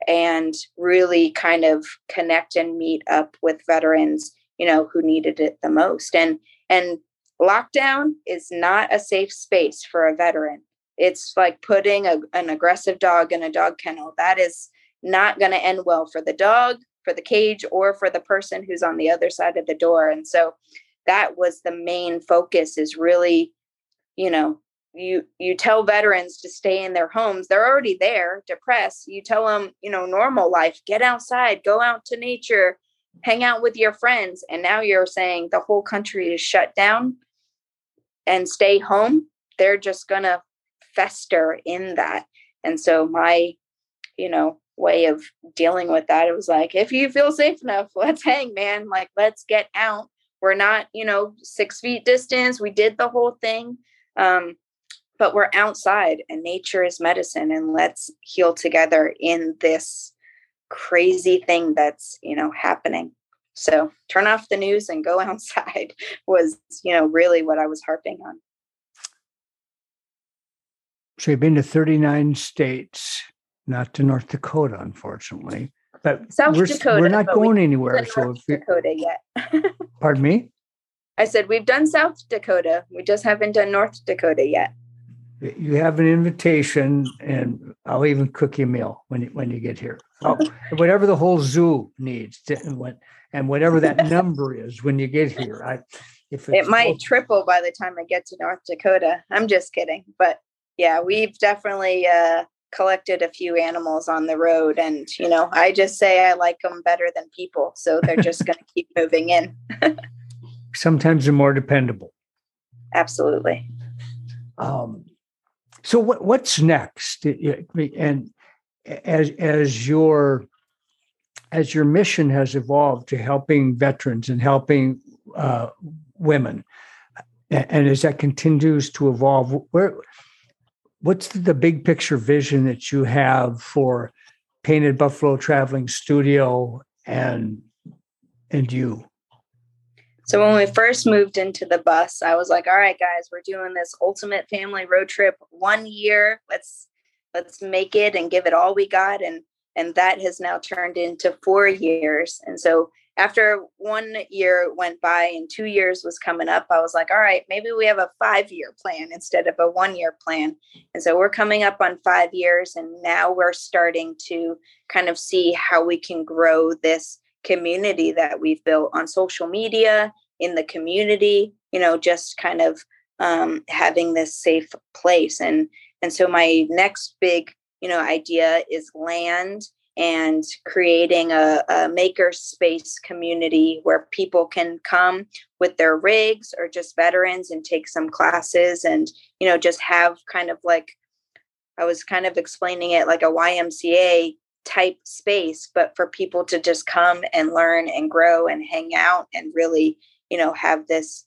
and really kind of connect and meet up with veterans, you know, who needed it the most. And and lockdown is not a safe space for a veteran. It's like putting a, an aggressive dog in a dog kennel. That is not going to end well for the dog, for the cage, or for the person who's on the other side of the door. And so that was the main focus is really you know you you tell veterans to stay in their homes they're already there depressed you tell them you know normal life get outside go out to nature hang out with your friends and now you're saying the whole country is shut down and stay home they're just gonna fester in that and so my you know way of dealing with that it was like if you feel safe enough [laughs] let's hang man like let's get out we're not, you know, six feet distance. We did the whole thing. Um, but we're outside and nature is medicine and let's heal together in this crazy thing that's, you know, happening. So turn off the news and go [laughs] outside was, you know, really what I was harping on. So you've been to 39 states, not to North Dakota, unfortunately. But South we're, Dakota. We're not going we anywhere. So North Dakota yet. [laughs] pardon me. I said we've done South Dakota. We just haven't done North Dakota yet. you have an invitation, and I'll even cook you a meal when you, when you get here. Oh, whatever the whole zoo needs, to, and whatever that [laughs] number is when you get here. I, if it might triple by the time I get to North Dakota. I'm just kidding, but yeah, we've definitely uh, collected a few animals on the road, and you know, I just say I like them better than people, so they're just going [laughs] to keep moving in. Sometimes they're more dependable. Absolutely. Um, so what, what's next? And as as your as your mission has evolved to helping veterans and helping uh, women, and as that continues to evolve, where what's the big picture vision that you have for Painted Buffalo Traveling Studio and and you? So when we first moved into the bus, I was like, all right, guys, we're doing this ultimate family road trip one year. Let's let's make it and give it all we got. And and that has now turned into four years. And so after one year went by and two years was coming up, I was like, all right, maybe we have a five year plan instead of a one year plan. And so we're coming up on five years, and now we're starting to kind of see how we can grow this community that we've built on social media, in the community, you know, just kind of um, having this safe place. And and so my next big, you know, idea is land and creating a, a maker space community where people can come with their rigs or just veterans and take some classes and you know just have kind of like i was kind of explaining it like a ymca type space, but for people to just come and learn and grow and hang out and really, you know, have this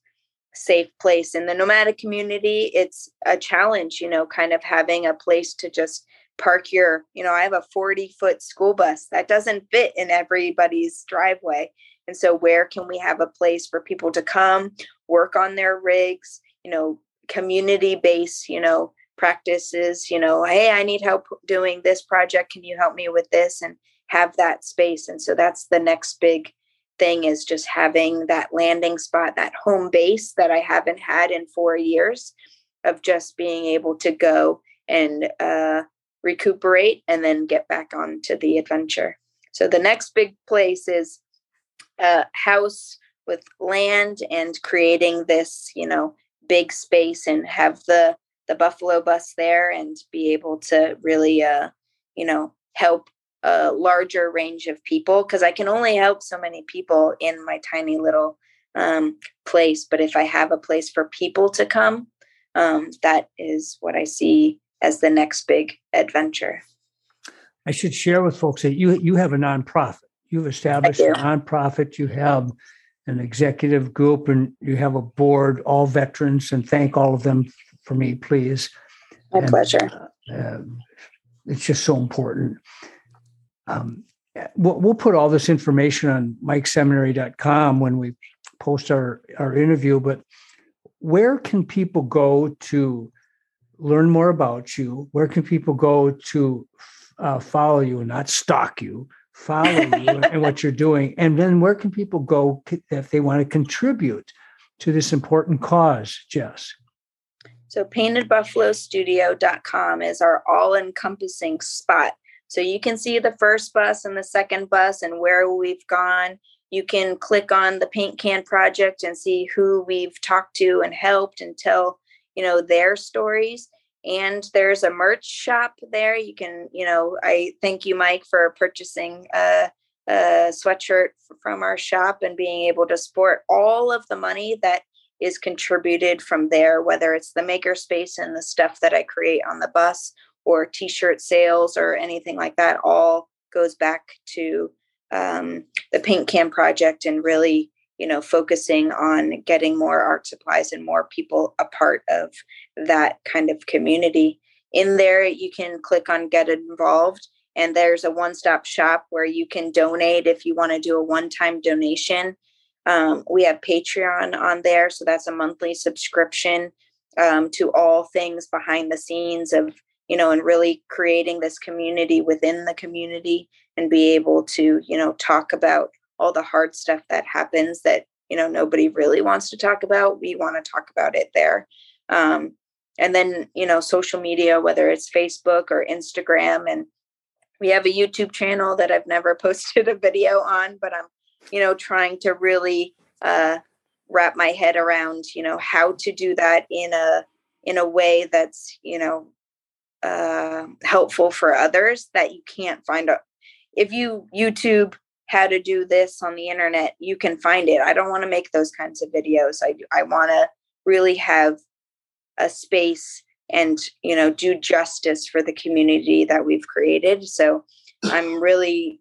safe place. In the nomadic community, it's a challenge, you know, kind of having a place to just park your, you know, I have a 40 foot school bus that doesn't fit in everybody's driveway. And so, where can we have a place for people to come, work on their rigs, you know, community based, you know, practices, you know, hey, I need help doing this project. Can you help me with this? And have that space. And so that's the next big thing is just having that landing spot, that home base that I haven't had in four years of just being able to go and uh, recuperate and then get back onto the adventure. So the next big place is a house with land and creating this, you know, big space and have the the Buffalo bus there and be able to really, uh, you know, help a larger range of people because I can only help so many people in my tiny little um, place. But if I have a place for people to come, um, that is what I see as the next big adventure. I should share with folks that you you have a nonprofit. You've established a nonprofit. You have an executive group, and you have a board, all veterans, and thank all of them for me, please. My and, pleasure. Uh, it's just so important. Um, we'll, we'll, put all this information on mikeseminary.com when we post our, our interview, but where can people go to learn more about you? Where can people go to uh, follow you and not stalk you? Follow [laughs] you and what you're doing. And then where can people go if they want to contribute to this important cause, Jess? So paintedbuffalostudio.com is our all-encompassing spot. So you can see the first bus and the second bus and where we've gone. You can click on the paint can project and see who we've talked to and helped and tell, you know, their stories. And there's a merch shop there. You can, you know, I thank you, Mike, for purchasing a, a sweatshirt from our shop and being able to support all of the money that is contributed from there, whether it's the makerspace and the stuff that I create on the bus or t-shirt sales or anything like that, all goes back to um, the paint can project and really, you know, focusing on getting more art supplies and more people a part of that kind of community. In there, you can click on get involved and there's a one-stop shop where you can donate if you want to do a one-time donation um, we have Patreon on there, so that's a monthly subscription um, to all things behind the scenes of you know, and really creating this community within the community and be able to you know talk about all the hard stuff that happens that you know nobody really wants to talk about. We want to talk about it there. Um, and then you know social media whether it's facebook or instagram and we have a youtube channel that i've never [laughs] posted a video on but i'm you know trying to really uh, wrap my head around you know how to do that in a in a way that's you know uh, helpful for others that you can't find out if you youtube how to do this on the internet you can find it. I don't want to make those kinds of videos. I i want to really have a space and you know do justice for the community that we've created. So i'm [clears throat] really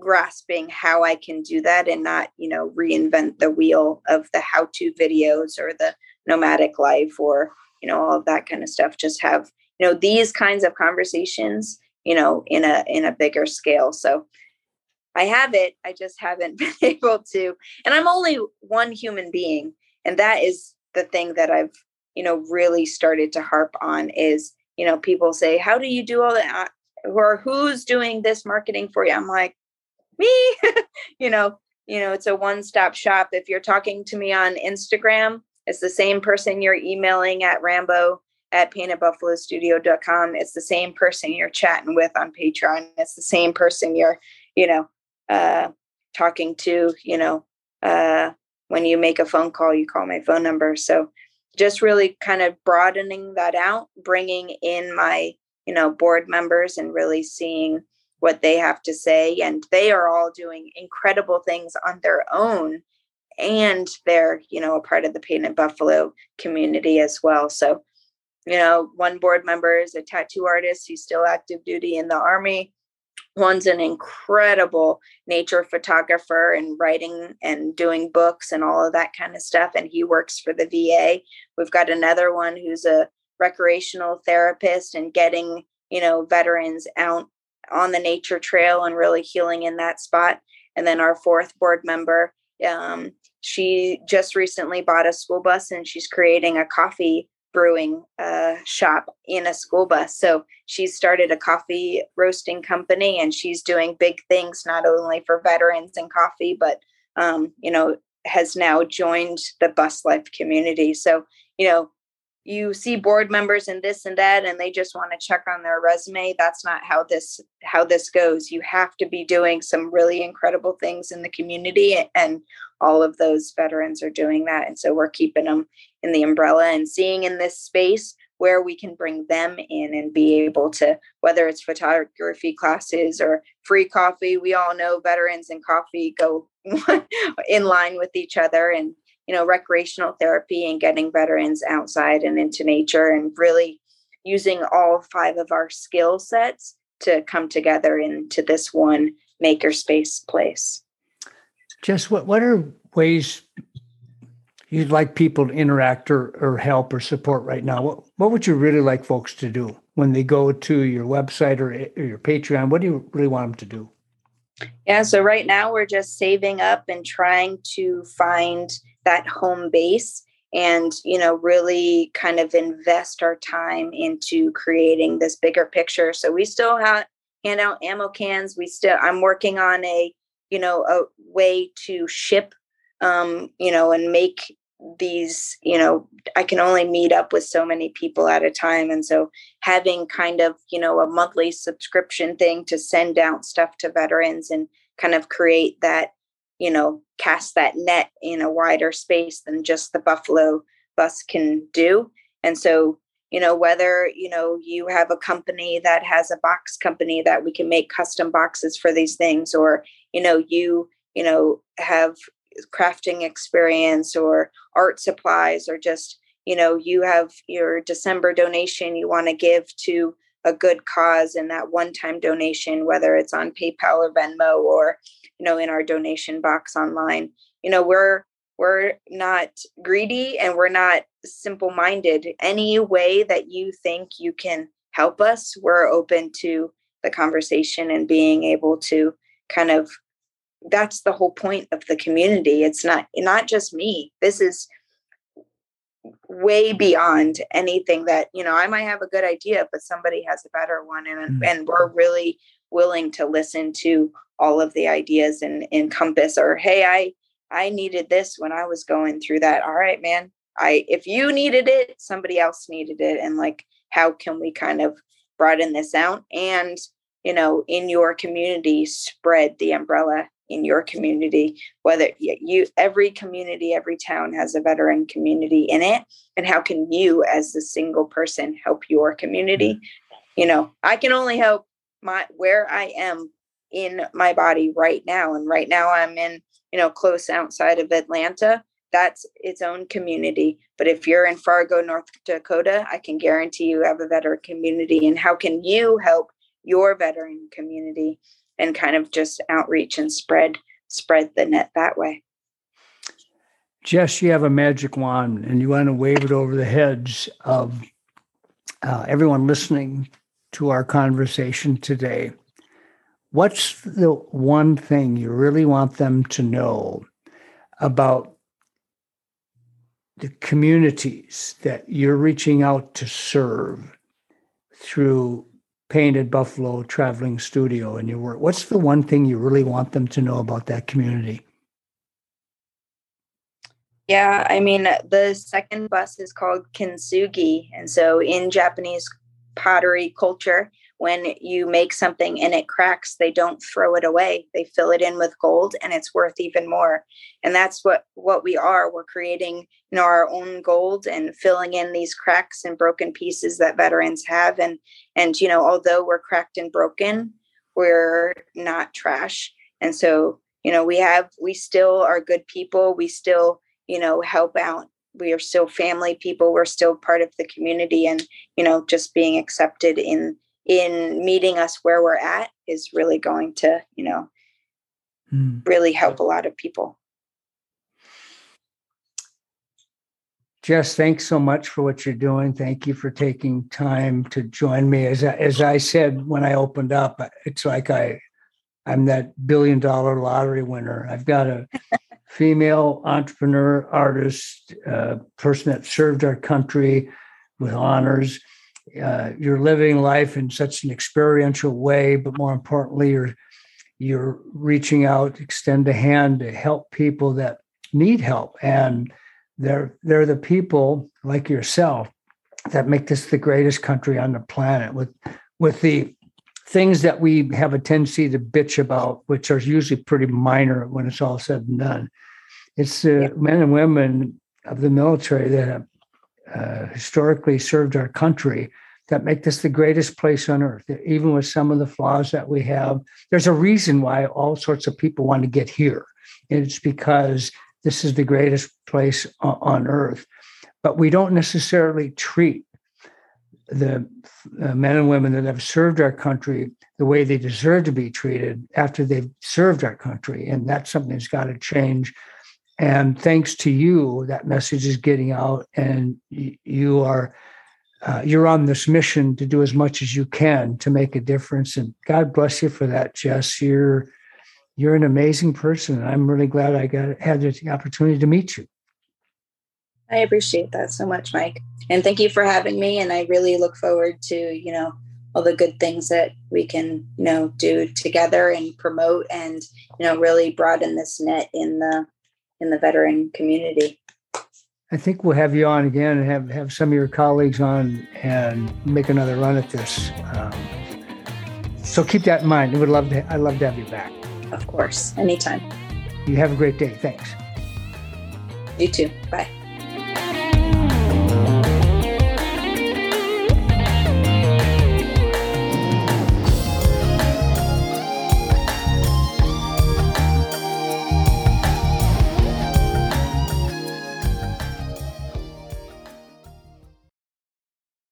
grasping how i can do that and not you know reinvent the wheel of the how to videos or the nomadic life or you know all of that kind of stuff. Just have you know these kinds of conversations you know in a in a bigger scale. So i have it i just haven't [laughs] been able to and i'm only one human being and that is the thing that i've you know really started to harp on is you know people say how do you do all that uh, or who's doing this marketing for you? I'm like me? [laughs] You know you know it's a one-stop shop. If you're talking to me on instagram it's the same person you're emailing at rambo at paintedbuffalostudio.com it's the same person you're chatting with on patreon. It's the same person you're you know uh talking to you know uh when you make a phone call you call my phone number so just really kind of broadening that out, bringing in my, you know, board members and really seeing what they have to say. And they are all doing incredible things on their own. And they're, you know, a part of the Painted Buffalo community as well. So, you know, one board member is a tattoo artist. He's still active duty in the Army one's an incredible nature photographer and writing and doing books and all of that kind of stuff and he works for the VA we've got another one who's a recreational therapist and getting you know veterans out on the nature trail and really healing in that spot. And then our fourth board member um, she just recently bought a school bus and she's creating a coffee brewing uh, shop in a school bus. So she's started a coffee roasting company and she's doing big things not only for veterans and coffee, but um, you know, has now joined the bus life community. So, you know, you see board members and this and that and they just want to check on their resume that's not how this how this goes you have to be doing some really incredible things in the community and all of those veterans are doing that and so we're keeping them in the umbrella and seeing in this space where we can bring them in and be able to whether it's photography classes or free coffee we all know veterans and coffee go [laughs] in line with each other and you know recreational therapy and getting veterans outside and into nature and really using all five of our skill sets to come together into this one makerspace place. Just what what are ways you'd like people to interact or, or help or support right now what, what would you really like folks to do when they go to your website or, or your patreon? What do you really want them to do? Yeah so right now we're just saving up and trying to find that home base and you know really kind of invest our time into creating this bigger picture. So we still have hand out ammo cans. We still i'm working on a you know a way to ship um you know and make these you know i can only meet up with so many people at a time and so having kind of you know a monthly subscription thing to send out stuff to veterans and kind of create that you know, cast that net in a wider space than just the Buffalo bus can do. And so, you know, whether, you know, you have a company that has a box company that we can make custom boxes for these things, or, you know, you, you know, have crafting experience or art supplies, or just, you know, you have your December donation you want to give to a good cause and that one time donation, whether it's on PayPal or Venmo or, you know, in our donation box online. You know, we're we're not greedy and we're not simple minded. Any way that you think you can help us, we're open to the conversation and being able to kind of that's the whole point of the community. It's not not just me. This is way beyond anything that you know i might have a good idea but somebody has a better one and, mm. and we're really willing to listen to all of the ideas and encompass or hey i i needed this when i was going through that all right man I if you needed it, somebody else needed it. And like, how can we kind of broaden this out and you know in your community spread the umbrella in your community whether you every community every town has a veteran community in it and how can you as a single person help your community? You know i can only help my where i am in my body right now and right now i'm in you know close outside of atlanta. That's its own community but if you're in fargo north dakota i can guarantee you have a veteran community and how can you help your veteran community and kind of just outreach and spread spread the net that way. Jess you have a magic wand and you want to wave it over the heads of uh, everyone listening to our conversation today. What's the one thing you really want them to know about the communities that you're reaching out to serve through Painted Buffalo Traveling Studio and your work? What's the one thing you really want them to know about that community? Yeah, I mean, the second bus is called kintsugi. And so in Japanese pottery culture, when you make something and it cracks they don't throw it away. They fill it in with gold and it's worth even more. And that's what what we are. We're creating you know our own gold and filling in these cracks and broken pieces that veterans have. And and you know although we're cracked and broken we're not trash. And so you know we have we still are good people. We still you know help out. We are still family people. We're still part of the community and you know just being accepted in in meeting us where we're at is really going to, you know, mm. really help a lot of people. Jess, thanks so much for what you're doing. Thank you for taking time to join me. As I, as I said when I opened up, it's like I I'm that billion dollar lottery winner. I've got a [laughs] female entrepreneur, artist, uh, person that served our country with honors uh, you're living life in such an experiential way, but more importantly, you're you're reaching out, extend a hand to help people that need help, and they're they're the people like yourself that make this the greatest country on the planet with with the things that we have a tendency to bitch about, which are usually pretty minor when it's all said and done. It's the yeah. men and women of the military that have uh, historically served our country that make this the greatest place on earth, even with some of the flaws that we have. There's a reason why all sorts of people want to get here. It's because this is the greatest place on earth. But we don't necessarily treat the men and women that have served our country the way they deserve to be treated after they've served our country. And that's something that's got to change. And thanks to you, that message is getting out, and you are uh, you're on this mission to do as much as you can to make a difference. And God bless you for that, Jess. You're you're an amazing person. and I'm really glad I got had the opportunity to meet you. I appreciate that so much, Mike. And thank you for having me. And I really look forward to, you know, all the good things that we can, you know, do together and promote and, you know, really broaden this net in the in the veteran community. I think we'll have you on again and have, have some of your colleagues on and make another run at this. Um, so keep that in mind. I would love to. I'd love to have you back. Of course, anytime. You have a great day. Thanks. You too. Bye.